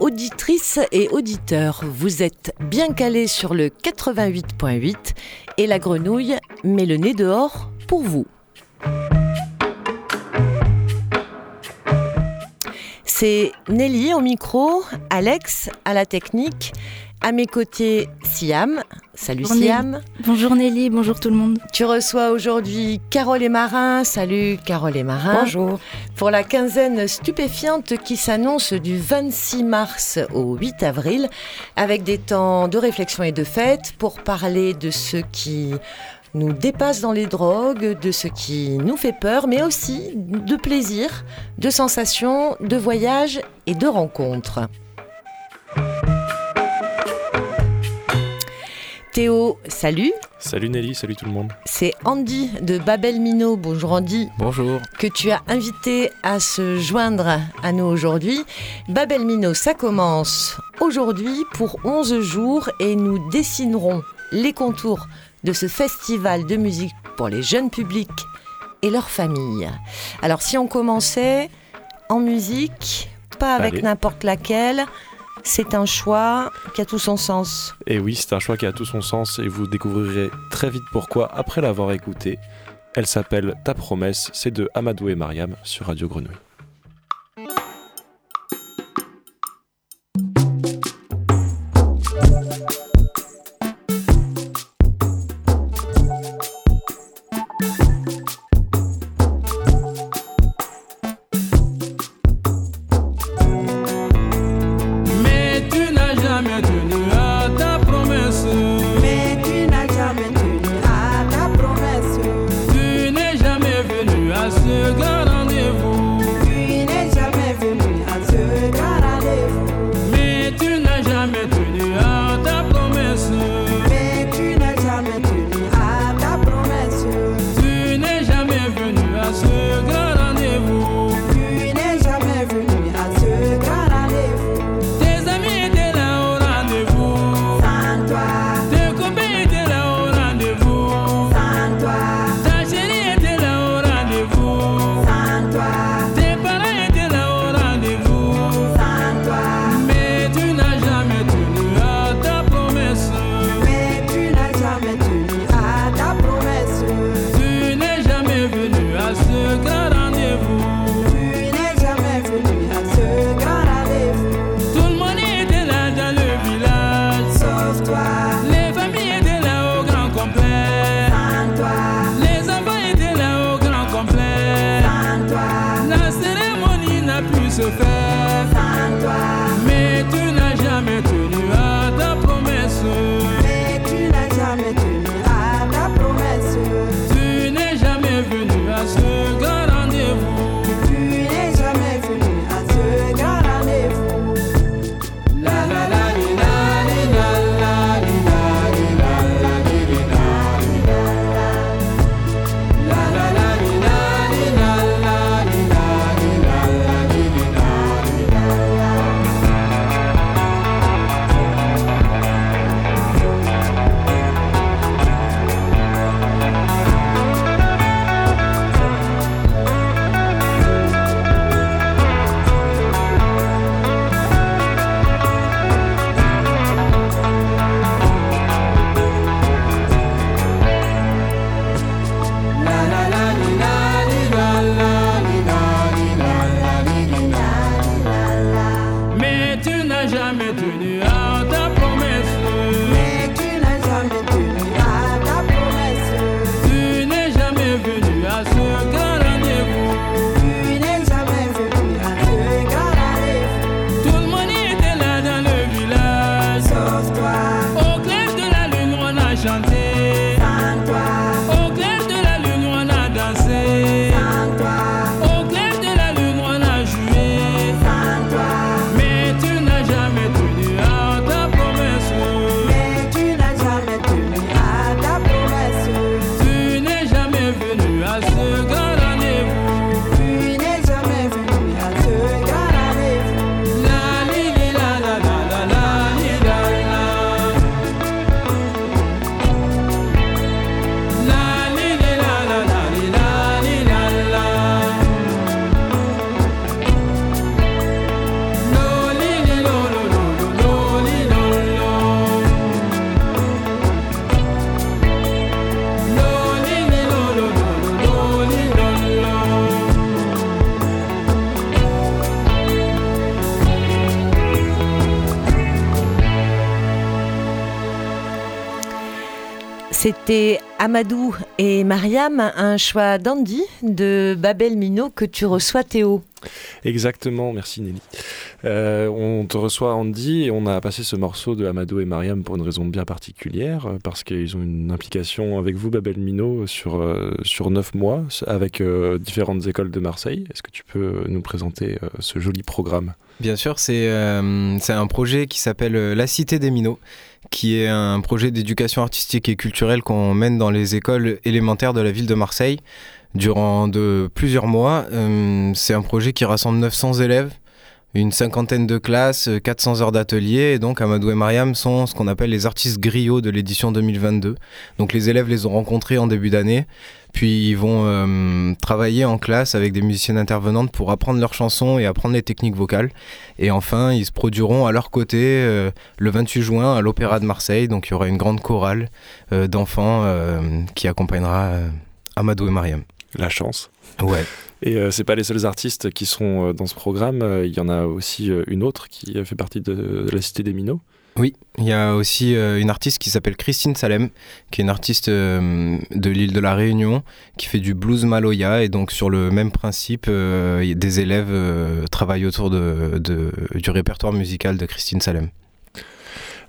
Auditrices et auditeurs, vous êtes bien calés sur le 88.8 et la grenouille met le nez dehors pour vous. C'est Nelly au micro, Alex à la technique, à mes côtés Siam. Salut Bonjour Siam. Nelly. Bonjour Nelly, bonjour tout le monde. Tu reçois aujourd'hui Carole et Marin. Salut Carole et Marin. Bonjour. Pour la quinzaine stupéfiante qui s'annonce du 26 mars au 8 avril, avec des temps de réflexion et de fête pour parler de ce qui nous dépasse dans les drogues, de ce qui nous fait peur, mais aussi de plaisir, de sensations, de voyages et de rencontres. Théo, salut. Salut Nelly, salut tout le monde. C'est Andy de Babel Mino. Bonjour Andy. Bonjour. que tu as invité à se joindre à nous aujourd'hui. Babel Mino, ça commence aujourd'hui pour 11 jours et nous dessinerons les contours de ce festival de musique pour les jeunes publics et leurs familles. Alors si on commençait en musique, pas avec n'importe laquelle, c'est un choix qui a tout son sens. Et oui, c'est un choix qui a tout son sens et vous découvrirez très vite pourquoi après l'avoir écouté. Elle s'appelle Ta promesse, c'est de Amadou et Mariam sur Radio Grenouille. C'était Amadou et Mariam, un choix d'Andy de Babel Mino que tu reçois Théo. Exactement, merci Nelly. Euh, on te reçoit Andy et on a passé ce morceau de Amadou et Mariam pour une raison bien particulière, euh, parce qu'ils ont une implication avec vous, Babel Mino, sur, euh, sur 9 mois, avec euh, différentes écoles de Marseille. Est-ce que tu peux nous présenter euh, ce joli programme? Bien sûr, c'est euh, c'est un projet qui s'appelle La Cité des Minots, qui est un projet d'éducation artistique et culturelle qu'on mène dans les écoles élémentaires de la ville de Marseille durant plusieurs mois. Euh, c'est un projet qui rassemble 900 élèves, une cinquantaine de classes, euh, 400 heures d'atelier, et donc Amadou et Mariam sont ce qu'on appelle les artistes griots de l'édition 2022. Donc les élèves les ont rencontrés en début d'année, puis ils vont euh, travailler en classe avec des musiciennes intervenantes pour apprendre leurs chansons et apprendre les techniques vocales. Et enfin, ils se produiront à leur côté euh, le 28 juin à l'Opéra de Marseille. Donc il y aura une grande chorale euh, d'enfants euh, qui accompagnera euh, Amadou et Mariam. La chance. Ouais. Et euh, c'est pas les seuls artistes qui sont euh, dans ce programme, euh, il y en a aussi euh, une autre qui fait partie de, de la Cité des Minots. Oui, il y a aussi euh, une artiste qui s'appelle Christine Salem, qui est une artiste euh, de l'île de la Réunion, qui fait du blues maloya. Et donc, sur le même principe, euh, des élèves travaillent autour de, de- du répertoire musical de Christine Salem.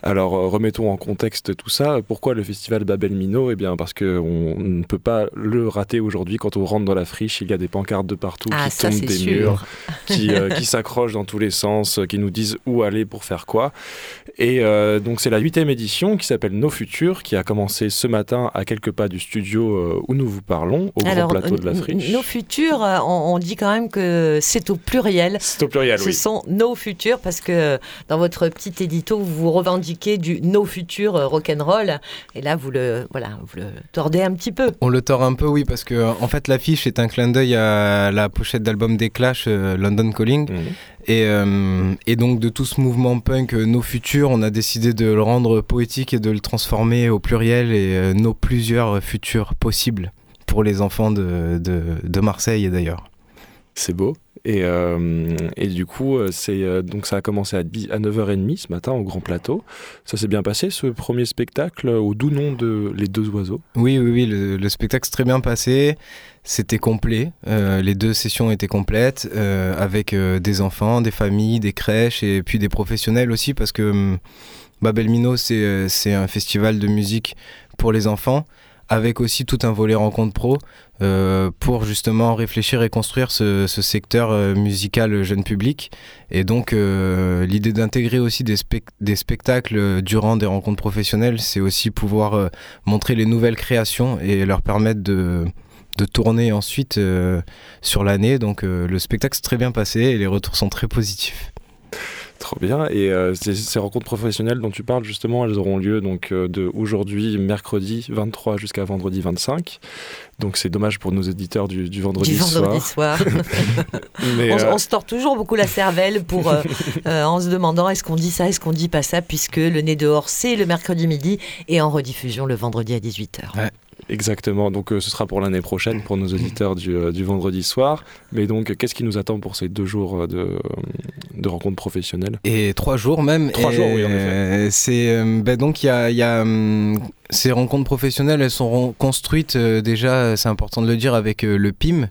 Alors euh, remettons en contexte tout ça. Pourquoi le festival Babel Mino? Eh bien parce qu'on ne peut pas le rater aujourd'hui. Quand on rentre dans la friche, il y a des pancartes de partout Ah, qui ça, tombent des sûr. murs, qui, euh, qui s'accrochent dans tous les sens, qui nous disent où aller pour faire quoi. Et euh, donc c'est la huitième édition qui s'appelle Nos Futurs, qui a commencé ce matin à quelques pas du studio où nous vous parlons, au grand plateau de la friche. nos futurs, on, on dit quand même que c'est au pluriel. C'est au pluriel, Ce oui. sont nos futurs parce que dans votre petit édito, vous vous revendiquez du nos futurs euh, rock'n'roll. Et là, vous le, voilà, vous le tordez un petit peu. On le tord un peu, oui, parce que en fait, l'affiche est un clin d'œil à la pochette d'album des Clash, euh, London Calling. Mhm. Et, euh, et donc de tout ce mouvement punk, euh, nos futurs, on a décidé de le rendre poétique et de le transformer au pluriel et euh, nos plusieurs futurs possibles pour les enfants de, de, de Marseille et d'ailleurs. C'est beau. Et, euh, et du coup, euh, c'est euh, donc ça a commencé à, dix- à 9h30 ce matin au Grand Plateau. Ça s'est bien passé ce premier spectacle au doux nom de Les Deux Oiseaux? Oui, oui, oui, le, le spectacle s'est très bien passé. C'était complet. Les deux sessions étaient complètes avec des enfants, des familles, des crèches et puis des professionnels aussi parce que hum, Babel Mino, c'est un festival de musique pour les enfants avec aussi tout un volet rencontre pro euh, pour justement réfléchir et construire ce, ce secteur euh, musical jeune public. Et donc euh, l'idée d'intégrer aussi des, spec- des spectacles durant des rencontres professionnelles, c'est aussi pouvoir euh, montrer les nouvelles créations et leur permettre de, de tourner ensuite euh, sur l'année. Donc euh, le spectacle s'est très bien passé et les retours sont très positifs. Trop bien. Et euh, ces, ces rencontres professionnelles dont tu parles, justement, elles auront lieu donc euh, de aujourd'hui, mercredi 23 jusqu'à vendredi 25. Donc c'est dommage pour nos éditeurs du, du vendredi, du vendredi soir. soir. Mais, on, euh, on se tord toujours beaucoup la cervelle pour, euh, euh, en se demandant est-ce qu'on dit ça, est-ce qu'on dit pas ça, puisque le nez dehors, c'est le mercredi midi et en rediffusion le vendredi à 18h. Exactement, donc euh, ce sera pour l'année prochaine pour nos auditeurs du, euh, du vendredi soir. Mais donc, qu'est-ce qui nous attend pour ces deux jours euh, de, de rencontres professionnelles? Et trois jours même. Trois Et, jours, oui, en effet. C'est donc il y a, il y a, hum, ces rencontres professionnelles, elles sont construites déjà, c'est important de le dire, avec le PIM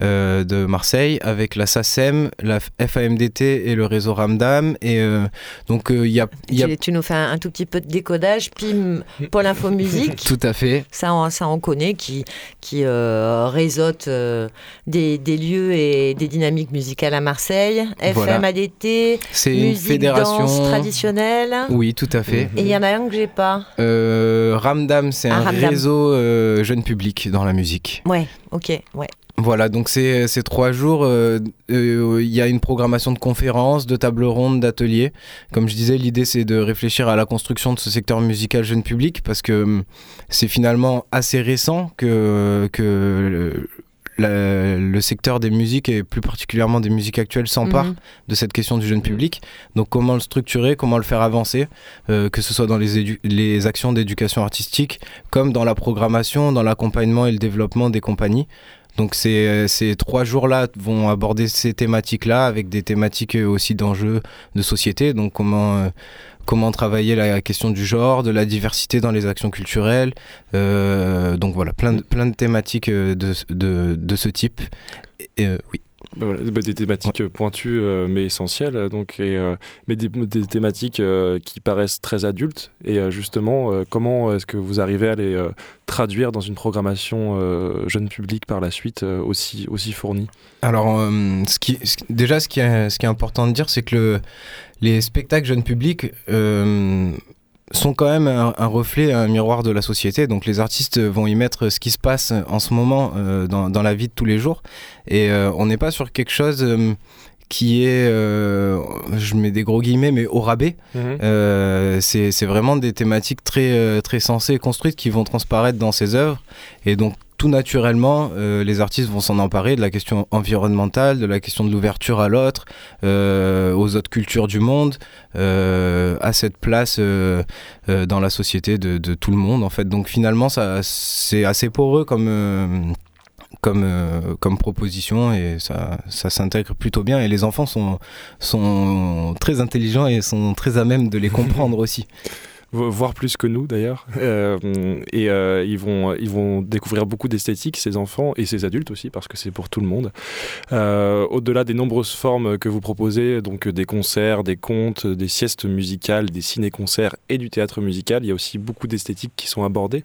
de Marseille, avec la SACEM, la FAMDT et le réseau Ramdam. Et euh, donc euh, il y a, il y a Tu, tu nous fais un, un tout petit peu de décodage, PIM, Pôle Info Musique. tout à fait. Ça, on, ça, on connaît, qui, qui euh, réseaute euh, des, des lieux et des dynamiques musicales à Marseille. Voilà. FMADT, C'est une musique, fédération. danse traditionnelle. Oui, tout à fait. Et il y en a un que j'ai pas. Euh, Ramdam, c'est Ah, un Ramdam. réseau euh, jeune public dans la musique. Ouais, ok, ouais. Voilà, donc ces, ces trois jours, euh, euh, il y a une programmation de conférences, de tables rondes, d'ateliers. Comme je disais, l'idée c'est de réfléchir à la construction de ce secteur musical jeune public parce que hum, c'est finalement assez récent que, que le, secteur des musiques et plus particulièrement des musiques actuelles s'empare Mhm. de cette question du jeune public. Donc comment le structurer, comment le faire avancer, euh, que ce soit dans les, les actions d'éducation artistique, comme dans la programmation, dans l'accompagnement et le développement des compagnies. Donc ces, euh, ces trois jours-là vont aborder ces thématiques-là avec des thématiques euh, aussi d'enjeux de société. Donc comment, euh, comment travailler la question du genre, de la diversité dans les actions culturelles. Euh, donc voilà, plein de, plein de thématiques de, de, de ce type. Euh, oui. Bah voilà, bah, des thématiques euh, pointues euh, mais essentielles, euh, donc, et, euh, mais des, des thématiques euh, qui paraissent très adultes. Et justement, comment est-ce que vous arrivez à les traduire dans une programmation jeune public par la suite aussi, aussi fournie? Alors, ce qui, ce- déjà, ce qui, est, ce qui est important de dire, c'est que le, les spectacles jeunes publics sont quand même un, reflet, un miroir de la société. Donc, les artistes vont y mettre ce qui se passe en ce moment euh, dans, dans la vie de tous les jours. Et euh, on n'est pas sur quelque chose euh, qui est, euh, je mets des gros guillemets, mais au rabais. Euh, c'est vraiment des thématiques très, euh, très sensées et construites qui vont transparaître dans ces œuvres. Et donc, tout naturellement, euh, les artistes vont s'en emparer de la question environnementale, de la question de l'ouverture à l'autre, euh, aux autres cultures du monde, euh, à cette place euh, euh, dans la société de, de tout le monde, en fait. Donc, finalement, ça, c'est assez poreux comme. Comme, euh, comme proposition et ça, ça s'intègre plutôt bien et les enfants sont, sont très intelligents et sont très à même de les comprendre aussi. Vo- voire plus que nous d'ailleurs. Euh, et euh, ils, vont, ils vont découvrir beaucoup d'esthétique, ces enfants et ces adultes aussi, parce que c'est pour tout le monde. Au-delà des nombreuses formes que vous proposez, donc des concerts, des contes, des siestes musicales, des ciné-concerts et du théâtre musical, il y a aussi beaucoup d'esthétiques qui sont abordées.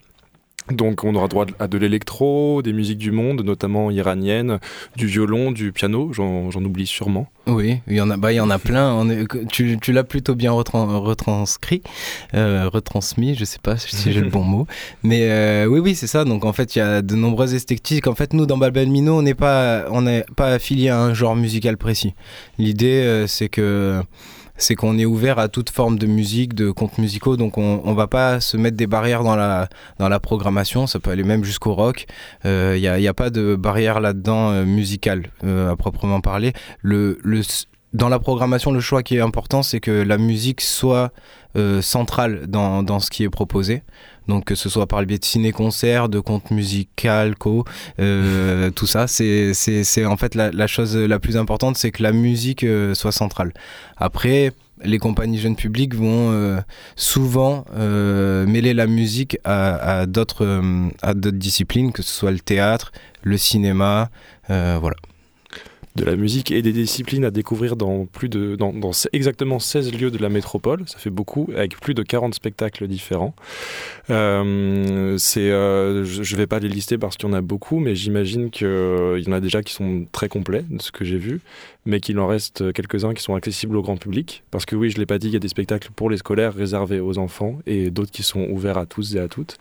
Donc on aura droit à de l'électro, des musiques du monde, notamment iraniennes, du violon, du piano, j'en oublie sûrement. Oui, il y en a, bah, il y en a plein. Tu tu l'as plutôt bien retran- retranscrit, euh, retransmis, je sais pas si j'ai le bon mot. Mais euh, oui, oui, c'est ça. Donc en fait, il y a de nombreuses esthétiques. En fait, nous, dans Balbel Mino, on n'est pas, on pas affilié à un genre musical précis. L'idée, euh, c'est que c'est qu'on est ouvert à toute forme de musique, de contes musicaux, donc on, on va pas se mettre des barrières dans la, dans la programmation, ça peut aller même jusqu'au rock. Il n'y a, y a pas de barrière là-dedans euh, musicale euh, à proprement parler. Le, le, dans la programmation, le choix qui est important, c'est que la musique soit euh, centrale dans, dans ce qui est proposé. Donc que ce soit par le biais de ciné-concerts, de contes musicaux, euh, tout ça, c'est en fait la, la chose la plus importante, c'est que la musique euh, soit centrale. Après, les compagnies jeunes publics vont euh, souvent euh, mêler la musique à, à d'autres disciplines, que ce soit le théâtre, le cinéma, voilà. De la musique et des disciplines à découvrir dans plus de dans, exactement 16 lieux de la métropole, ça fait beaucoup, avec plus de 40 spectacles différents. Euh, euh, je je vais pas les lister parce qu'il y en a beaucoup, mais j'imagine qu'il y en a déjà qui sont très complets de ce que j'ai vu, mais qu'il en reste quelques-uns qui sont accessibles au grand public. Parce que oui, je l'ai pas dit, il y a des spectacles pour les scolaires réservés aux enfants et d'autres qui sont ouverts à tous et à toutes.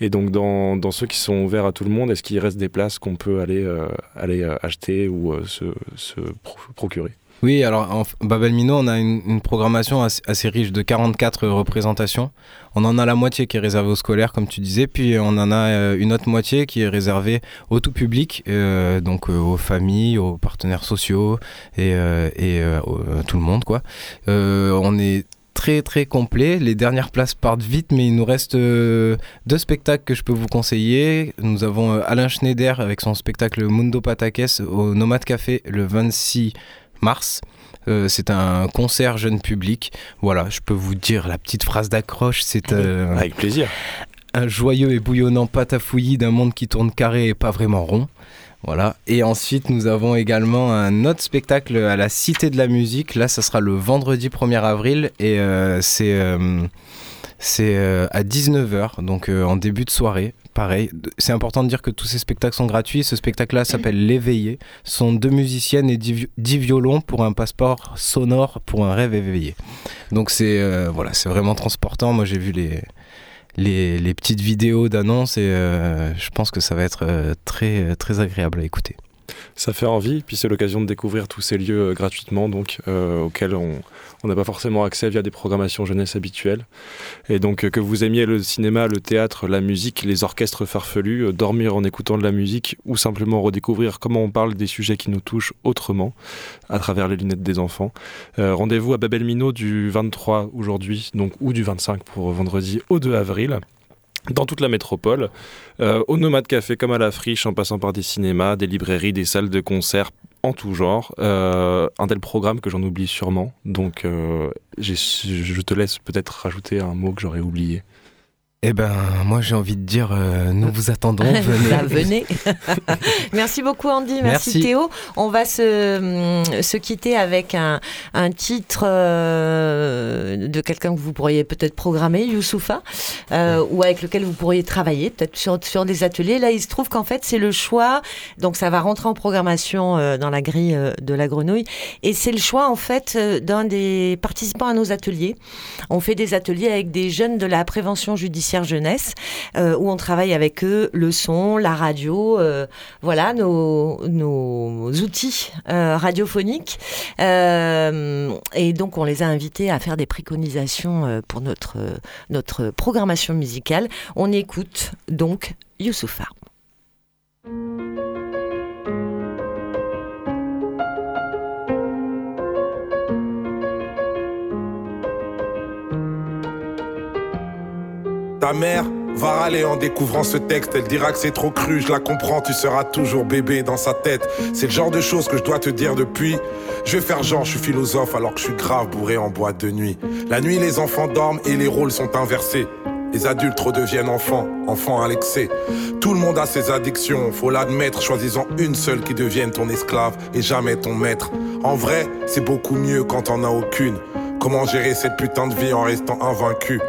Et donc dans, dans ceux qui sont ouverts à tout le monde, est-ce qu'il reste des places qu'on peut aller, euh, aller euh, acheter ou euh, se, se pro- procurer Oui, alors en Babel Mino, on a une, programmation assez, riche de 44 représentations. On en a la moitié qui est réservée aux scolaires, comme tu disais, puis on en a euh, une autre moitié qui est réservée au tout public, euh, donc euh, aux familles, aux partenaires sociaux et, euh, euh, à tout le monde, quoi. Euh, on est très très complet. Les dernières places partent vite, mais il nous reste euh, deux spectacles que je peux vous conseiller. Nous avons euh, Alain Schneider avec son spectacle Mundo Patakes au Nomade Café le 26 mars. Euh, c'est un concert jeune public. Voilà, je peux vous dire la petite phrase d'accroche. C'est Avec plaisir. un joyeux et bouillonnant patafouillis d'un monde qui tourne carré et pas vraiment rond. Voilà. Et ensuite, nous avons également un autre spectacle à la Cité de la Musique. Là, ça sera le vendredi 1er avril et euh, c'est euh, euh, à 19h, donc euh, en début de soirée. Pareil, c'est important de dire que tous ces spectacles sont gratuits. Ce spectacle-là s'appelle L'éveillé. Ce sont deux musiciennes et dix, vi- dix violons pour un passeport sonore pour un rêve éveillé. Donc c'est voilà, c'est vraiment transportant. Moi, j'ai vu les, les, petites vidéos d'annonce et euh, je pense que ça va être euh, très, très agréable à écouter. Ça fait envie, puis c'est l'occasion de découvrir tous ces lieux euh, gratuitement, donc euh, auxquels on n'a pas forcément accès via des programmations jeunesse habituelles. Et donc euh, que vous aimiez le cinéma, le théâtre, la musique, les orchestres farfelus, dormir en écoutant de la musique ou simplement redécouvrir comment on parle des sujets qui nous touchent autrement à travers les lunettes des enfants. Rendez-vous à Babel Mino du 23 aujourd'hui, donc ou du 25 pour vendredi au 2 avril dans toute la métropole, euh, au Nomade Café comme à la Friche, en passant par des cinémas, des librairies, des salles de concert en tout genre. Euh, un tel programme que j'en oublie sûrement. Donc, euh, je te laisse peut-être rajouter un mot que j'aurais oublié. Eh ben, moi j'ai envie de dire, euh, nous vous attendons, venez. Bah, venez. merci beaucoup Andy, merci, Merci. Théo. On va se, hum, se quitter avec un, un titre euh, de quelqu'un que vous pourriez peut-être programmer, Youssoufa, euh, ou avec lequel vous pourriez travailler, peut-être sur, sur des ateliers. Là, il se trouve qu'en fait, c'est le choix, donc ça va rentrer en programmation dans la grille de la grenouille, et c'est le choix en fait d'un des participants à nos ateliers. On fait des ateliers avec des jeunes de la prévention judiciaire jeunesse, euh, où on travaille avec eux le son, la radio, euh, voilà nos, outils euh, radiophoniques. Et donc on les a invités à faire des préconisations pour notre, notre programmation musicale. On écoute donc Youssoufa. Ta mère va râler en découvrant ce texte. Elle dira que c'est trop cru, je la comprends, tu seras toujours bébé dans sa tête. C'est le genre de choses que je dois te dire depuis. Je vais faire genre, je suis philosophe alors que je suis grave bourré en boîte de nuit. La nuit, les enfants dorment et les rôles sont inversés. Les adultes redeviennent enfants, enfants à l'excès. Tout le monde a ses addictions, faut l'admettre. Choisis-en une seule qui devienne ton esclave et jamais ton maître. En vrai, c'est beaucoup mieux quand t'en as aucune. Comment gérer cette putain de vie en restant invaincu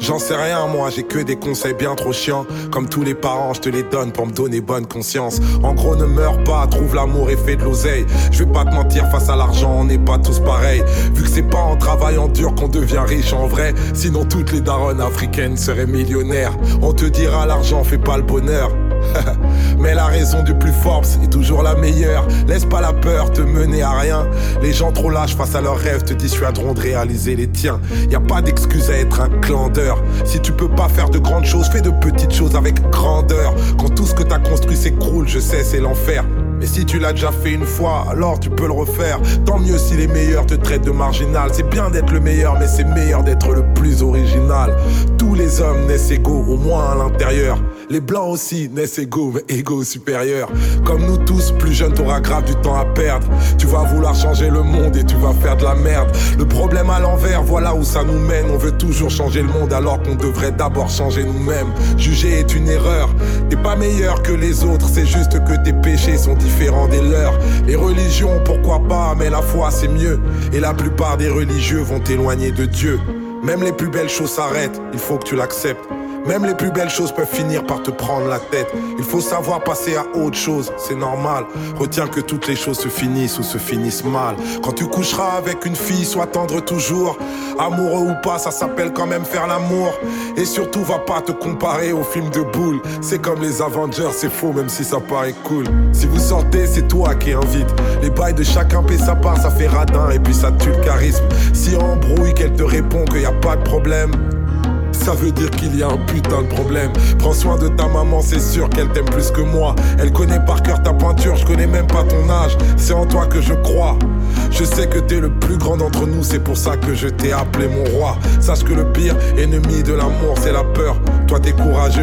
J'en sais rien, moi, j'ai que des conseils bien trop chiants. Comme tous les parents, je te les donne pour me donner bonne conscience. En gros, ne meurs pas, trouve l'amour et fais de l'oseille. Je vais pas te mentir, face à l'argent, on n'est pas tous pareils. Vu que c'est pas en travaillant dur qu'on devient riche en vrai. Sinon, toutes les daronnes africaines seraient millionnaires. On te dira, l'argent fait pas le bonheur. Mais la raison du plus fort est toujours la meilleure. Laisse pas la peur te mener à rien. Les gens trop lâches face à leurs rêves te dissuaderont de réaliser les tiens. Y a pas d'excuse à être un clandeur. Si tu peux pas faire de grandes choses, fais de petites choses avec grandeur. Quand tout ce que t'as construit s'écroule, je sais, c'est l'enfer. Mais si tu l'as déjà fait une fois, alors tu peux le refaire. Tant mieux si les meilleurs te traitent de marginal. C'est bien d'être le meilleur, mais c'est meilleur d'être le plus original. Tous les hommes naissent égaux, au moins à l'intérieur. Les blancs aussi naissent égaux, mais égaux supérieurs. Comme nous tous, plus jeune, t'auras grave du temps à perdre. Tu vas vouloir changer le monde et tu vas faire de la merde. Le problème à l'envers, voilà où ça nous mène. On veut toujours changer le monde alors qu'on devrait d'abord changer nous-mêmes. Juger est une erreur. T'es pas meilleur que les autres, c'est juste que tes péchés sont différents des leurs. Les religions, pourquoi pas, mais la foi c'est mieux. Et la plupart des religieux vont t'éloigner de Dieu. Même les plus belles choses s'arrêtent, il faut que tu l'acceptes. Même les plus belles choses peuvent finir par te prendre la tête. Il faut savoir passer à autre chose, c'est normal. Retiens que toutes les choses se finissent ou se finissent mal. Quand tu coucheras avec une fille, sois tendre toujours. Amoureux ou pas, ça s'appelle quand même faire l'amour. Et surtout, va pas te comparer aux films de boules. C'est comme les Avengers, c'est faux, même si ça paraît cool. Si vous sortez, c'est toi qui invite. Les bails de chacun paie sa part, ça fait radin et puis ça tue le charisme. Si embrouille, qu'elle te répond qu'il y a pas de problème. Ça veut dire qu'il y a un putain de problème. Prends soin de ta maman, c'est sûr qu'elle t'aime plus que moi. Elle connaît par cœur ta pointure, je connais même pas ton âge. C'est en toi que je crois. Je sais que t'es le plus grand d'entre nous, c'est pour ça que je t'ai appelé mon roi. Sache que le pire ennemi de l'amour, c'est la peur. Toi, t'es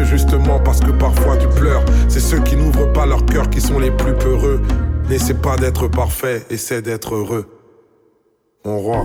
justement parce que parfois tu pleures. C'est ceux qui n'ouvrent pas leur cœur qui sont les plus peureux. N'essaie pas d'être parfait, essaie d'être heureux. Mon roi.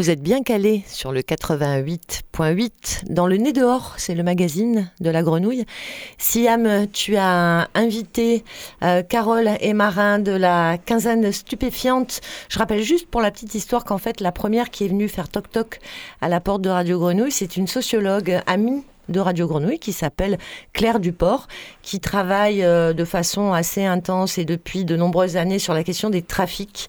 Vous êtes bien calé sur le 88.8 dans le nez dehors, c'est le magazine de la grenouille. Siam, tu as invité euh, Carole et Marin de la quinzaine stupéfiante. Je rappelle juste pour la petite histoire qu'en fait la première qui est venue faire toc toc à la porte de Radio Grenouille, c'est une sociologue amie de Radio Grenouille qui s'appelle Claire Duport, qui travaille euh, de façon assez intense et depuis de nombreuses années sur la question des trafics.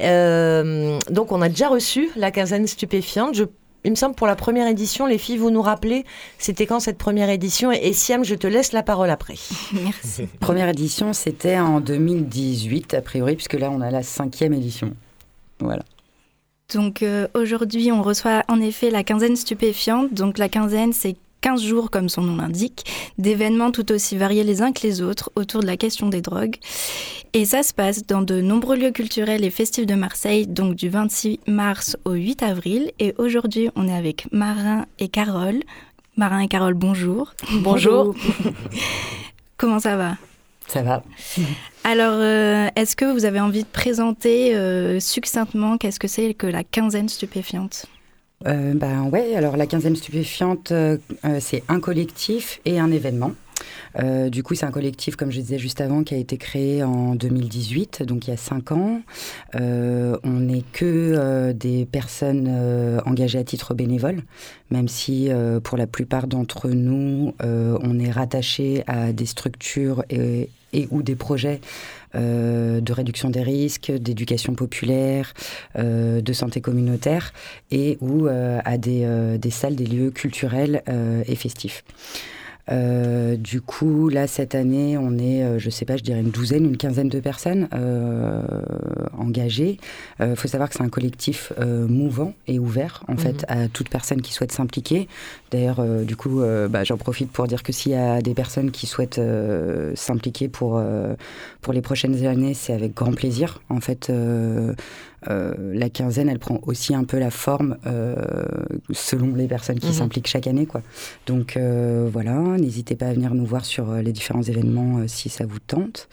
Euh, donc on a déjà reçu la quinzaine stupéfiante. Je, il me semble pour la première édition, les filles, vous nous rappelez, c'était quand cette première édition et, et Siam, je te laisse la parole après. Merci. Première édition, c'était en 2018, a priori, puisque là, on a la cinquième édition. Voilà. Donc euh, aujourd'hui, on reçoit en effet la quinzaine stupéfiante. Donc la quinzaine, c'est 15 jours, comme son nom l'indique, d'événements tout aussi variés les uns que les autres autour de la question des drogues. Et ça se passe dans de nombreux lieux culturels et festifs de Marseille, donc du 26 mars au 8 avril. Et aujourd'hui, on est avec Marin et Carole. Marin et Carole, bonjour. Bonjour. Comment ça va? Ça va. Alors, euh, est-ce que vous avez envie de présenter euh, succinctement qu'est-ce que c'est que la quinzaine stupéfiante? Euh, ben ouais, alors la quinzaine stupéfiante, euh, euh, c'est un collectif et un événement. Du coup, c'est un collectif, comme je disais juste avant, qui a été créé en 2018, donc il y a cinq ans. On n'est que des personnes engagées à titre bénévole, même si pour la plupart d'entre nous, on est rattaché à des structures et ou des projets euh, de réduction des risques, d'éducation populaire, euh, de santé communautaire et ou euh, à des, salles, des lieux culturels et festifs. Euh, du coup, là, cette année, on est, euh, je sais pas, je dirais une douzaine, une quinzaine de personnes euh, engagées. Il faut savoir que c'est un collectif euh, mouvant et ouvert, en fait, à toute personne qui souhaite s'impliquer. D'ailleurs, euh, du coup, euh, bah, j'en profite pour dire que s'il y a des personnes qui souhaitent euh, s'impliquer pour, euh, pour les prochaines années, c'est avec grand plaisir. En fait, euh, la quinzaine, elle prend aussi un peu la forme euh, selon les personnes qui Mhm. s'impliquent chaque année. Quoi. Donc euh, voilà, n'hésitez pas à venir nous voir sur les différents événements si ça vous tente.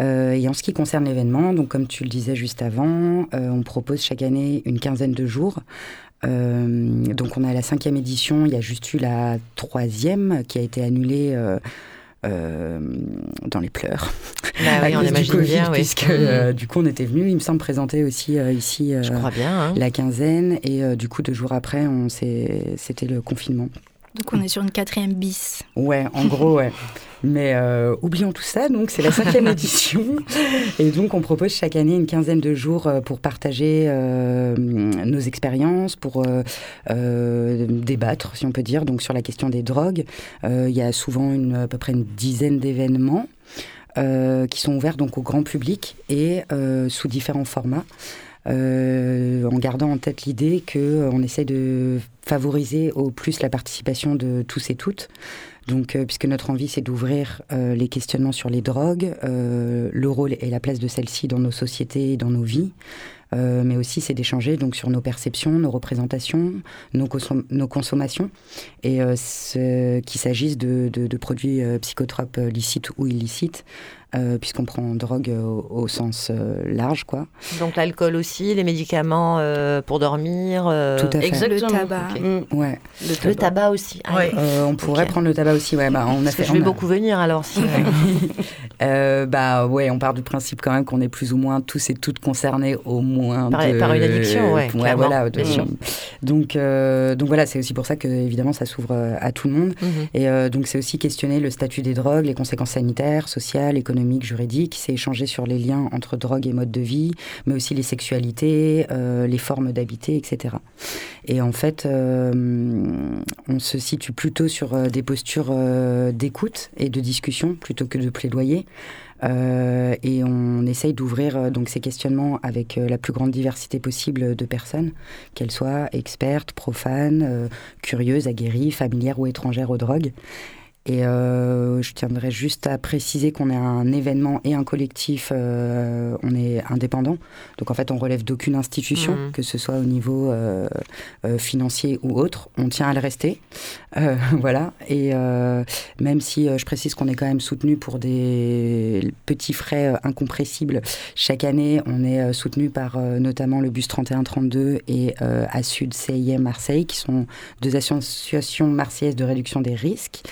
Et en ce qui concerne l'événement, donc comme tu le disais juste avant, on propose chaque année une quinzaine de jours. Donc on a la cinquième édition, il y a juste eu la troisième qui a été annulée euh, dans les pleurs. Bah oui, on imagine Covid, bien, oui. puisque euh, du coup on était venu, il me semble, présenter aussi euh, ici Je crois bien. hein. la quinzaine et du coup deux jours après, c'était le confinement. Donc on est sur une quatrième bis. Ouais, en gros, ouais. Mais euh, oublions tout ça, donc c'est la cinquième édition. Et donc on propose chaque année une quinzaine de jours euh, pour partager euh, nos expériences, pour euh, débattre, si on peut dire, donc sur la question des drogues. Il y a souvent une, à peu près une dizaine d'événements. qui sont ouverts donc au grand public et sous différents formats. Euh, en gardant en tête l'idée que euh, essaie de favoriser au plus la participation de tous et toutes. Donc, euh, puisque notre envie, c'est d'ouvrir euh, les questionnements sur les drogues, euh, le rôle et la place de celles-ci dans nos sociétés et dans nos vies, euh, mais aussi c'est d'échanger donc sur nos perceptions, nos représentations, nos, consom- nos consommations, et qu'il s'agisse de, de- de produits psychotropes licites ou illicites, euh, puisqu'on prend drogue euh, au, au sens euh, large, quoi. Donc l'alcool aussi, les médicaments euh, pour dormir. euh, Tout à fait. Le tabac. Mm. Ouais. Le tabac aussi. Ah, Ouais. Euh, on pourrait prendre le tabac aussi, ouais. Bah, on a que fait. je vais on a- beaucoup venir alors. Si... Euh, bah ouais, on part du principe quand même qu'on est plus ou moins tous et toutes concernés au moins Par- de- par une addiction, ouais, voilà. Bien sûr. Donc euh, donc voilà, c'est aussi pour ça que évidemment ça s'ouvre à tout le monde. Mhm. Et euh, donc c'est aussi questionner le statut des drogues, les conséquences sanitaires, sociales, économiques, juridiques. C'est échanger sur les liens entre drogue et mode de vie, mais aussi les sexualités, euh, les formes d'habiter, etc. Et en fait, euh, on se situe plutôt sur euh, des postures d'écoute et de discussion plutôt que de plaidoyer. Et on essaye d'ouvrir donc ces questionnements avec la plus grande diversité possible de personnes, qu'elles soient expertes, profanes, curieuses, aguerries, familières ou étrangères aux drogues. Et euh, je tiendrais juste à préciser qu'on est un événement et un collectif, euh, on est indépendant. Donc en fait, on relève d'aucune institution, Mhm. que ce soit au niveau euh, euh, financier ou autre. On tient à le rester. Euh, voilà. Et euh, même si euh, je précise qu'on est quand même soutenu pour des petits frais incompressibles, chaque année, on est soutenu par euh, notamment le bus 3132 et euh, à Sud CIM Marseille, qui sont deux associations marseillaises de réduction des risques.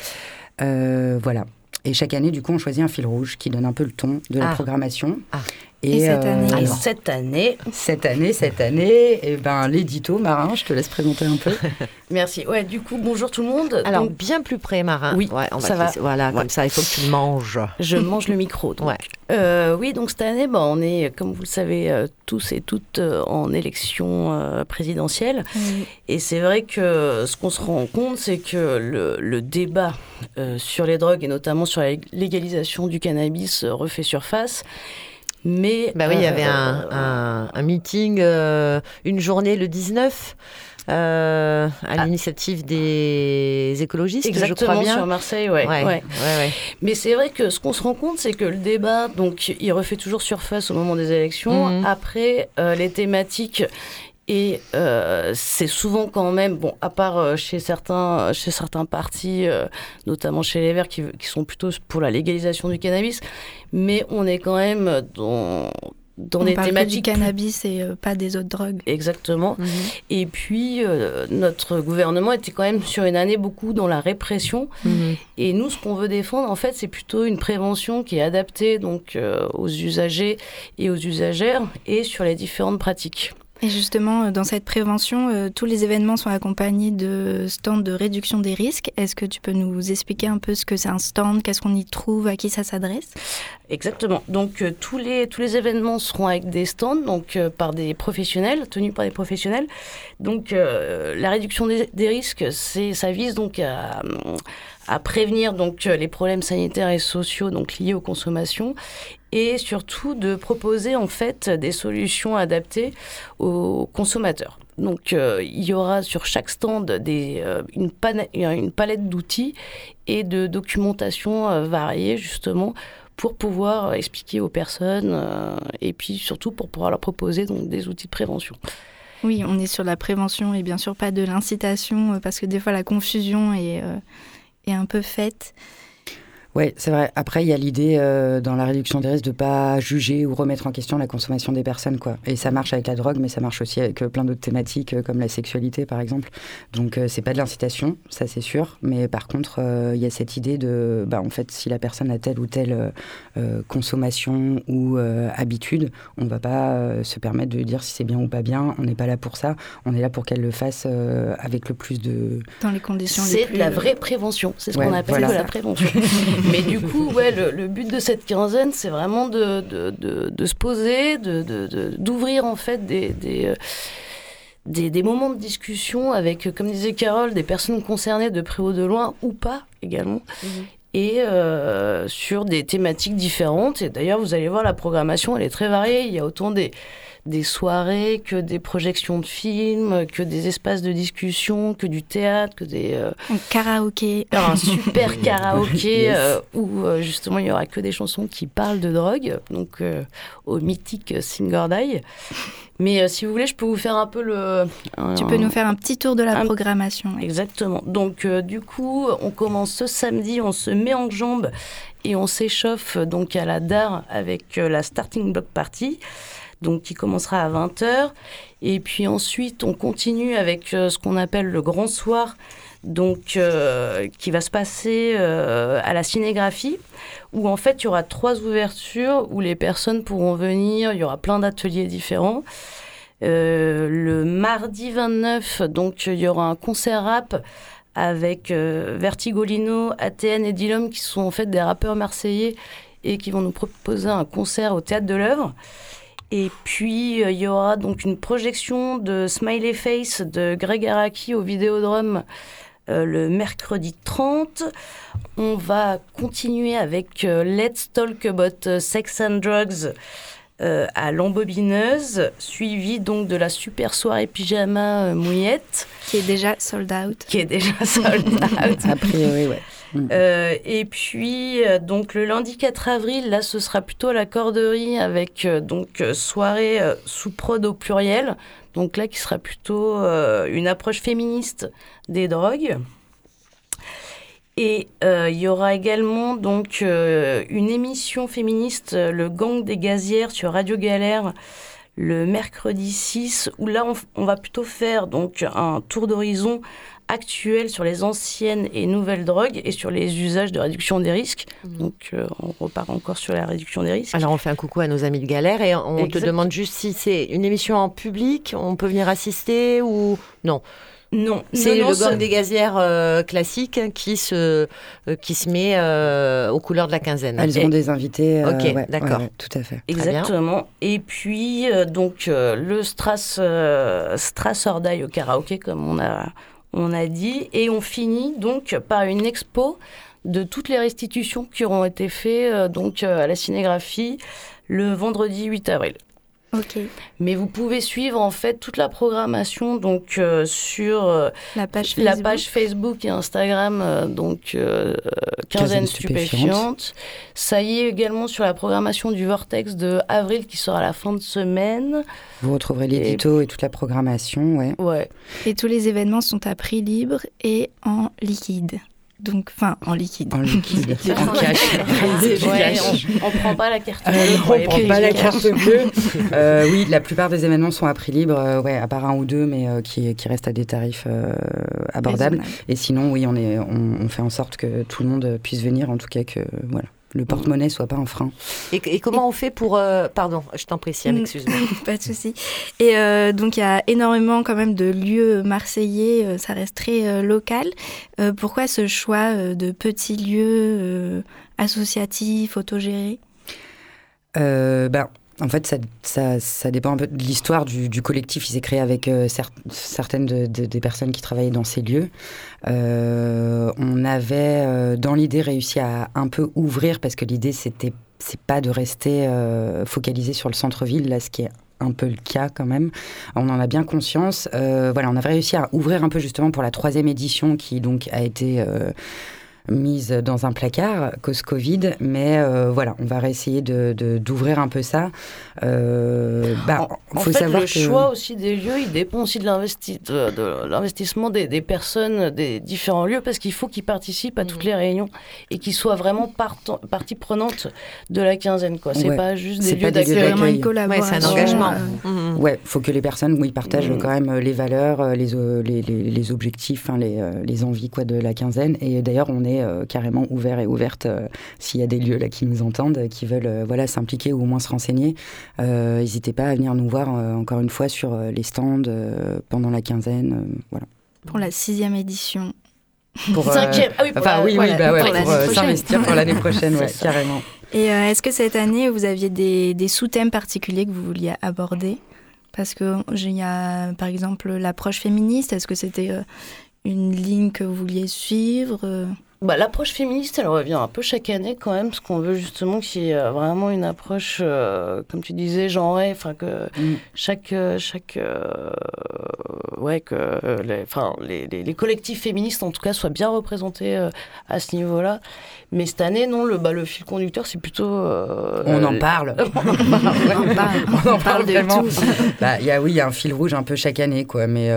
Euh, voilà. Et chaque année, du coup, on choisit un fil rouge qui donne un peu le ton de la Ah. programmation. Ah. Et cette année Et alors, cette année, cette année, cette année, eh ben, l'édito, Marin, je te laisse présenter un peu. merci. Ouais, du coup, bonjour tout le monde. Alors Donc, bien plus près, Marin. Oui, Ouais, on va ça va. Voilà, Ouais. comme ça, il faut que tu le manges. je mange le micro. donc. Ouais. Euh, oui, donc cette année, bon, on est, comme vous le savez, euh, tous et toutes euh, en élection euh, présidentielle. Et c'est vrai que ce qu'on se rend compte, c'est que le, le débat euh, sur les drogues et notamment sur la légalisation du cannabis euh, refait surface. Mais Bah oui, il y avait euh, un, un- un meeting, euh, une journée le 19, euh, à Ah. l'initiative des écologistes, je Exactement crois bien. sur Marseille, ouais. Ouais, ouais. ouais, ouais. Mais c'est vrai que ce qu'on se rend compte, c'est que le débat, donc, il refait toujours surface au moment des élections. Mhm. Après, euh, les thématiques. Et euh, c'est souvent quand même, bon, à part euh, chez certains, chez certains partis, euh, notamment chez les Verts, qui, qui sont plutôt pour la légalisation du cannabis, mais on est quand même dans, dans On des parle que du thématiques cannabis et euh, pas des autres drogues. Exactement. Mhm. Et puis, euh, notre gouvernement était quand même sur une année beaucoup dans la répression. Mhm. Et nous, ce qu'on veut défendre, en fait, c'est plutôt une prévention qui est adaptée donc, euh, aux usagers et aux usagères et sur les différentes pratiques. Et justement, euh, dans cette prévention, euh, tous les événements sont accompagnés de stands de réduction des risques. Est-ce que tu peux nous expliquer un peu ce que c'est un stand, qu'est-ce qu'on y trouve, à qui ça s'adresse? Exactement. Donc, euh, tous, les, tous les événements seront avec des stands, donc euh, par des professionnels, tenus par des professionnels. Donc, euh, la réduction des, risques, c'est, ça vise donc à, prévenir donc, les problèmes sanitaires et sociaux donc, liés aux consommations et surtout de proposer en fait des solutions adaptées aux consommateurs. Donc il y aura sur chaque stand des, une palette d'outils et de documentation euh, variée justement pour pouvoir expliquer aux personnes euh, et puis surtout pour pouvoir leur proposer donc, des outils de prévention. Oui, on est sur la prévention et bien sûr pas de l'incitation, euh, parce que des fois la confusion est, euh, est un peu faite. Oui, c'est vrai. Après, il y a l'idée euh, dans la réduction des risques de pas juger ou remettre en question la consommation des personnes, quoi. Et ça marche avec la drogue, mais ça marche aussi avec euh, plein d'autres thématiques, euh, comme la sexualité, par exemple. Donc, euh, c'est pas de l'incitation, ça c'est sûr. Mais par contre, euh, il y a cette idée de, bah, en fait, si la personne a telle ou telle consommation ou euh, habitude, on va pas euh, se permettre de dire si c'est bien ou pas bien. On n'est pas là pour ça. On est là pour qu'elle le fasse euh, avec le plus de. Dans les conditions les C'est plus... de la vraie prévention, c'est ce Ouais, qu'on appelle voilà. de la prévention. Mais du coup, ouais, le, but de cette quinzaine, c'est vraiment de, de, de, de se poser, d'ouvrir en fait des, des, euh, des, des moments de discussion avec, euh, comme disait Carole, des personnes concernées de près ou de loin ou pas également. Et euh, sur des thématiques différentes. Et d'ailleurs, vous allez voir, la programmation, elle est très variée. Il y a autant des, des soirées que des projections de films, que des espaces de discussion, que du théâtre, que des, euh, En karaoké. un super karaoké Yes. euh, où euh, justement il y aura que des chansons qui parlent de drogue, donc euh, au mythique Sing or Die. Mais euh, si vous voulez, je peux vous faire un peu le. Tu un- peux nous faire un petit tour de la un- programmation. Exactement. Donc euh, du coup, on commence ce samedi, on se met en jambes et on s'échauffe euh, donc à la DAR avec euh, la Starting Block Party, donc qui commencera à 20h. Et puis ensuite, on continue avec euh, ce qu'on appelle le grand soir, donc euh, qui va se passer euh, à la cinégraphie, où en fait il y aura trois ouvertures où les personnes pourront venir. Il y aura plein d'ateliers différents. Euh, le mardi 29, donc il y aura un concert rap avec Vertigolino, ATN et Dilom qui sont en fait des rappeurs marseillais et qui vont nous proposer un concert au théâtre de l'œuvre. Et puis il y aura donc une projection de Smiley Face de Greg Araki au Vidéodrome euh, le mercredi 30. On va continuer avec euh, Let's Talk About euh, Sex and Drugs euh, à l'embobineuse, suivi donc de la super soirée pyjama euh, mouillette, Qui est déjà sold out. qui est déjà sold out. A priori, ouais. Euh, et puis, euh, donc le lundi 4 avril, là, ce sera plutôt la corderie avec euh, donc soirée euh, sous prod au pluriel. Donc là, qui sera plutôt euh, une approche féministe des drogues. Et euh, il y aura également donc euh, une émission féministe, le Gang des gazières sur Radio Galère, le mercredi 6, où là on, on va plutôt faire donc un tour d'horizon actuel sur les anciennes et nouvelles drogues et sur les usages de réduction des risques. Donc euh, on repart encore sur la réduction des risques. Alors on fait un coucou à nos amis de Galère et on te demande juste si c'est une émission en public, on peut venir assister ou non? non, C'est le gang des gazières euh, classique qui se euh, qui se met euh, aux couleurs de la quinzaine. Elles Et- auront des invités. euh, Ok, ouais, d'accord. ouais, ouais, tout à fait. Exactement. Et puis, euh, donc, euh, le Strass, euh, Strass Ordaille au karaoké, comme on a, on a dit. Et on finit donc par une expo de toutes les restitutions qui auront été faites euh, donc, euh, à la cinégraphie le vendredi 8 avril. Mais vous pouvez suivre en fait toute la programmation donc euh, sur euh, La page la Facebook. page Facebook et Instagram euh, donc euh, quinzaine stupéfiante. Ça y est également sur la programmation du Vortex de avril qui sera à la fin de semaine. Vous retrouverez l'édito et toute la programmation, ouais. Ouais. Et tous les événements sont à prix libre et en liquide. Donc, enfin, en liquide. En liquide, en cash. Ouais, on, on prend pas la carte Euh, bleue pour on prend pas la cash. carte bleue. Euh, oui, la plupart des événements sont à prix libre, euh, ouais, à part un ou deux, mais euh, qui, qui restent à des tarifs euh, abordables. Et sinon, oui, on, est, on, on fait en sorte que tout le monde puisse venir, en tout cas que voilà, le porte-monnaie soit pas un frein. Et, et comment on fait pour... euh, pardon, je t'en prie, Siam, Mm. excuse-moi. Pas de souci. Et euh, donc, il y a énormément quand même de lieux marseillais, euh, ça reste très euh, local. Euh, pourquoi ce choix euh, de petits lieux euh, associatifs, autogérés? Euh, ben, en fait, ça, dépend un peu de l'histoire du, collectif. Il s'est créé avec euh, cer- certaines de- de- des personnes qui travaillaient dans ces lieux. Euh, on avait, euh, dans l'idée, réussi à un peu ouvrir, parce que l'idée, c'était c'est pas de rester focalisé sur le centre-ville, là, ce qui est un peu le cas quand même. On en a bien conscience. Voilà, on avait réussi à ouvrir un peu justement pour la troisième édition qui donc a été mise dans un placard cause Covid, mais euh, voilà, on va réessayer de de- d'ouvrir un peu ça. Euh, bah, En faut fait, savoir le que choix aussi des lieux, il dépend aussi de l'investi- de- de l'investissement des, des personnes des différents lieux, parce qu'il faut qu'ils participent à toutes les réunions et qu'ils soient vraiment partant- partie prenante de la quinzaine. quoi. C'est Ouais. pas juste des C'est lieux C'est d'accueil. vraiment une d'accueil. Ouais, collaboration. c'est un engagement. euh, Mhm. Ouais, faut que les personnes, oui, partagent Mm. quand même euh, les valeurs, les, les, les, les objectifs, hein, les, les envies quoi de la quinzaine. Et d'ailleurs, on est euh, carrément ouvert et ouverte euh, s'il y a des lieux là qui nous entendent, euh, qui veulent voilà s'impliquer ou au moins se renseigner. N'hésitez pas à venir nous voir encore une fois sur les stands pendant la quinzaine, voilà. pour la sixième édition. Pour, euh, Cinquième. Ah oui, pour Enfin la- oui, voilà, oui, bah ouais, pour pour, l'année prochaine. s'investir pour l'année prochaine, ouais, carrément. Et euh, est-ce que cette année, vous aviez des, des sous-thèmes particuliers que vous vouliez aborder? Parce que il y a, par exemple, l'approche féministe. Est-ce que c'était euh, une ligne que vous vouliez suivre Bah, L'approche féministe, elle revient un peu chaque année quand même, parce qu'on veut justement qu'il y ait euh, vraiment une approche, euh, comme tu disais, genrée, enfin que Mm. chaque, euh, chaque, euh, ouais, que les, enfin, les, les, les collectifs féministes en tout cas soient bien représentés euh, à ce niveau-là. Mais cette année, non, le, bah, le fil conducteur, c'est plutôt. On en parle. on en parle. on en parle de vraiment. tout. Bah, il y a, oui, il y a un fil rouge un peu chaque année, quoi. Mais,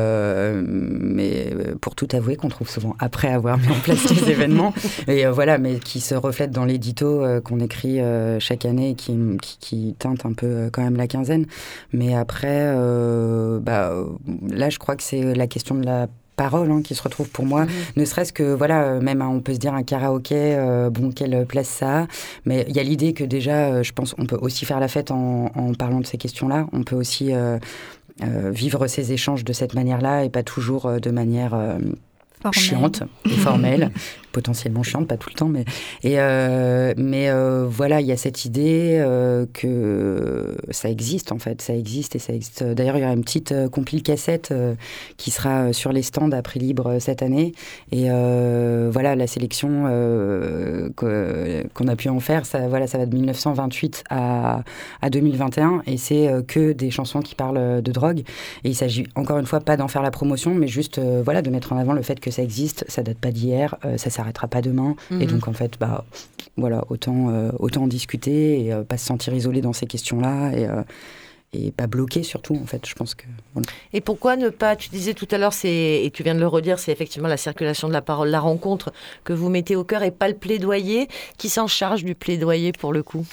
mais pour tout avouer, qu'on trouve souvent après avoir mis en place les événements. Et euh, voilà, mais qui se reflète dans l'édito euh, qu'on écrit euh, chaque année et qui, qui, qui teinte un peu quand même la quinzaine. Mais après, bah, là, je crois que c'est la question de la parole hein, qui se retrouve pour moi. Ne serait-ce que, voilà, même hein, on peut se dire un karaoké, euh, bon, quelle place ça a. Mais il y a l'idée que déjà, euh, je pense, on peut aussi faire la fête en, en parlant de ces questions-là. On peut aussi euh, vivre ces échanges de cette manière-là et pas toujours de manière euh, Formel. chiante et formelle, potentiellement chiante, pas tout le temps, mais et euh, mais euh, voilà, il y a cette idée euh, que ça existe en fait, ça existe et ça existe. D'ailleurs, il y aura une petite compile cassette qui sera sur les stands à prix libre cette année. Et voilà la sélection qu'on a pu en faire, ça voilà, ça va de 1928 à à 2021 et c'est que des chansons qui parlent de drogue. Et il s'agit encore une fois pas d'en faire la promotion, mais juste voilà de mettre en avant le fait que ça existe, ça date pas d'hier, euh, ça s'arrêtera pas demain, et Mhm. donc en fait bah voilà autant euh, autant en discuter et euh, pas se sentir isolé dans ces questions-là et euh, et pas bloqué surtout en fait. Je pense que voilà. Et pourquoi ne pas, tu disais tout à l'heure, c'est et tu viens de le redire, c'est effectivement la circulation de la parole, la rencontre que vous mettez au cœur et pas le plaidoyer. Qui s'en charge du plaidoyer pour le coup?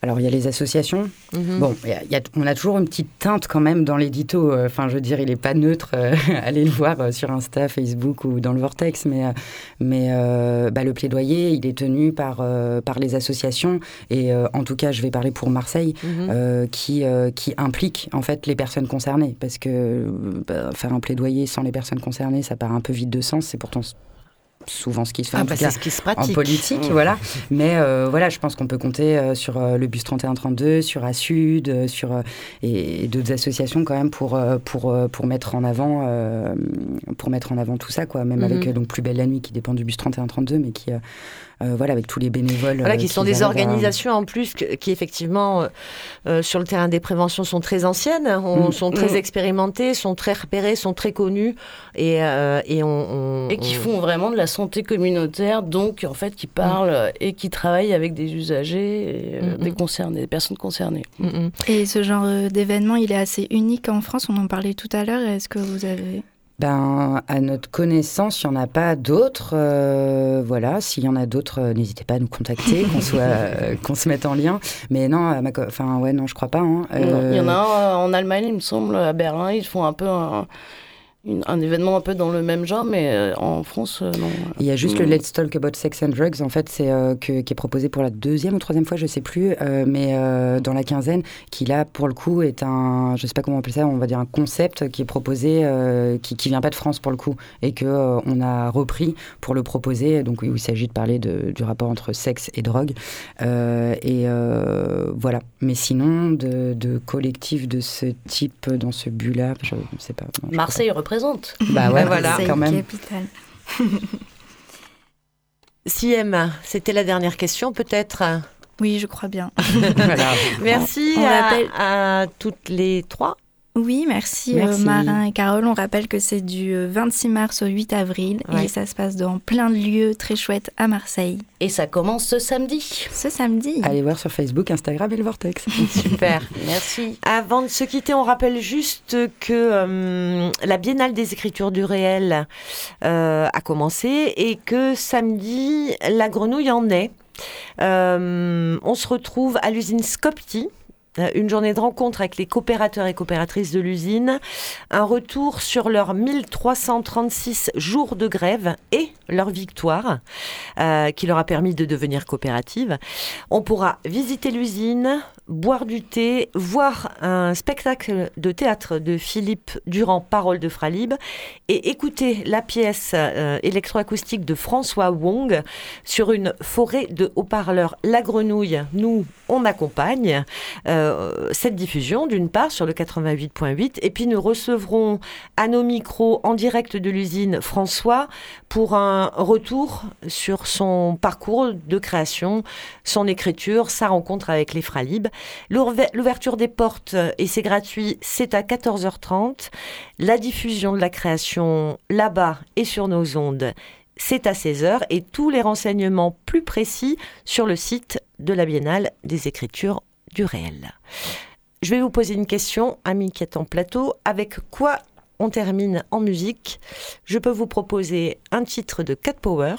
Alors il y a les associations. Mhm. Bon, il y a- il y a- on a toujours une petite teinte quand même dans l'édito. euh, Enfin, je veux dire, il n'est pas neutre. euh, allez le voir euh, sur Insta, Facebook ou dans le Vortex. Mais, mais bah, le plaidoyer, il est tenu par, par les associations. Et en tout cas, je vais parler pour Marseille. Mhm. qui, qui implique en fait les personnes concernées. Parce que bah, faire un plaidoyer sans les personnes concernées, ça part un peu vide de sens. C'est pourtant souvent ce qui se fait Ah en bah, cas ce qui se en pratique. politique, voilà. Mais euh, voilà, je pense qu'on peut compter euh, sur euh, le bus 3132, sur Asud, euh, sur euh, et, et d'autres associations quand même pour pour pour mettre en avant euh, pour mettre en avant tout ça quoi. Même Mhm. avec euh, donc plus belle la nuit qui dépend du bus 3132, mais qui voilà, avec tous les bénévoles. Voilà, euh, qui sont des à- organisations en plus que- qui effectivement euh, euh, sur le terrain des préventions sont très anciennes, on- Mm. sont très Mm. expérimentées, sont très repérées, sont très connues et, euh, et on, on- Et qui on- font vraiment de la santé communautaire, donc en fait qui parlent euh, et qui travaillent avec des usagers, et, euh, Mm, des mm. concernés, des personnes concernées. Mm, mm. Et ce genre euh, d'événement, il est assez unique en France. On en parlait tout à l'heure. Est-ce que vous avez Ben, à notre connaissance, il n'y en a pas d'autres. euh, voilà, s'il y en a d'autres, euh, n'hésitez pas à nous contacter, qu'on soit, euh, qu'on se mette en lien. Mais non, enfin ouais, non, je crois pas. hein. Il y en a Euh, un en Allemagne, il me semble, à Berlin, ils font un peu un, une- un événement un peu dans le même genre, mais euh, en France, euh, non. Il y a juste le Mm. Let's Talk About Sex and Drugs, en fait, c'est euh, que- qui est proposé pour la deuxième ou troisième fois, je sais plus, euh, mais euh, dans la quinzaine, qui là, pour le coup, est un, je sais pas comment appeler ça, on va dire un concept qui est proposé, euh, qui, qui vient pas de France pour le coup, et que euh, on a repris pour le proposer. Donc oui, il s'agit de parler de- du rapport entre sexe et drogue, Euh, et euh, voilà. Mais sinon, de, de collectifs de ce type dans ce but-là, je ne sais pas. non, Marseille représente. Pas. Bah ouais, voilà, quand même. capitale. Siem, c'était la dernière question peut-être? Oui, je crois bien. Voilà. Merci On à, rappelle- à toutes les trois. Oui, merci, euh, Merci. Marin et Carole. On rappelle que c'est du euh, 26 mars au 8 avril Ouais. et ça se passe dans plein de lieux très chouettes à Marseille. Et ça commence ce samedi. Ce samedi. Allez voir sur Facebook, Instagram et le Vortex. Super. Merci. Avant de se quitter, on rappelle juste que euh, la Biennale des écritures du réel euh, a commencé et que samedi, la grenouille en est. Euh, on se retrouve à l'usine Scopti. Euh, Une journée de rencontre avec les coopérateurs et coopératrices de l'usine, un retour sur leurs 1336 jours de grève et leur victoire euh, qui leur a permis de devenir coopérative. On pourra visiter l'usine, boire du thé, voir un spectacle de théâtre de Philippe Durand, Parole de Fralib, et écouter la pièce euh, électroacoustique de François Wong sur une forêt de haut-parleurs. La grenouille, nous, on accompagne cette diffusion, d'une part, sur le 88.8, et puis nous recevrons à nos micros en direct de l'usine François pour un retour sur son parcours de création, son écriture, sa rencontre avec les Fralib. L'ouver- L'ouverture des portes, euh, et c'est gratuit, c'est à 14h30. La diffusion de la création là-bas et sur nos ondes, c'est à 16h. Et tous les renseignements plus précis sur le site de la Biennale des écritures du réel. Je vais vous poser une question, amis qui êtes en plateau. Avec quoi on termine en musique? Je peux vous proposer un titre de Cat Power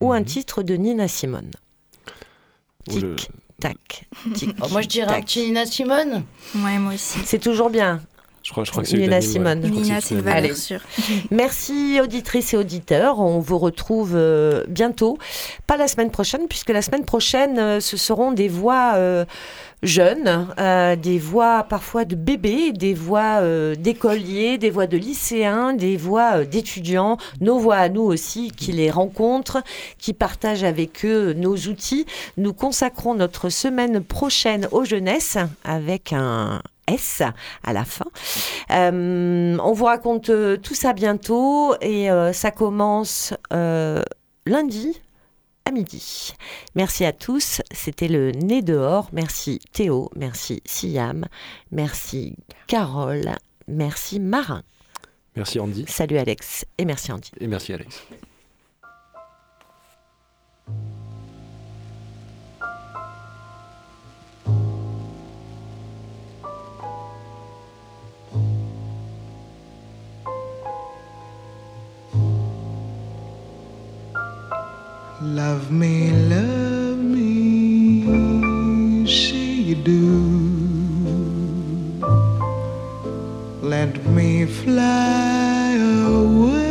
ou un Mhm. titre de Nina Simone. Le- Tic, tac, tic. Oh, moi, je dirais un tac. petit Nina Simone. Ouais, moi aussi. C'est toujours bien. Je crois, je crois que c'est Nina ouais. Simone. Nina, valeur Allez. sûre. Merci auditrices et auditeurs. On vous retrouve euh, bientôt. Pas la semaine prochaine, puisque la semaine prochaine, euh, ce seront des voix euh, jeunes, euh, des voix parfois de bébés, des voix euh, d'écoliers, des voix de lycéens, des voix euh, d'étudiants, nos voix à nous aussi, qui les rencontrent, qui partagent avec eux nos outils. Nous consacrons notre semaine prochaine aux jeunesses avec un S à la fin. On vous raconte tout ça bientôt et euh, ça commence lundi à midi. Merci à tous. C'était le nez dehors. Merci Théo. Merci Siam. Merci Carole. Merci Marin. Merci Andy. Salut Alex et merci Andy. Et merci Alex. Love me, love me, you do. Let me fly away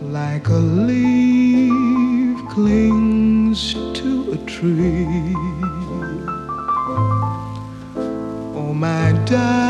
like a leaf clings to a tree. Oh, my darling.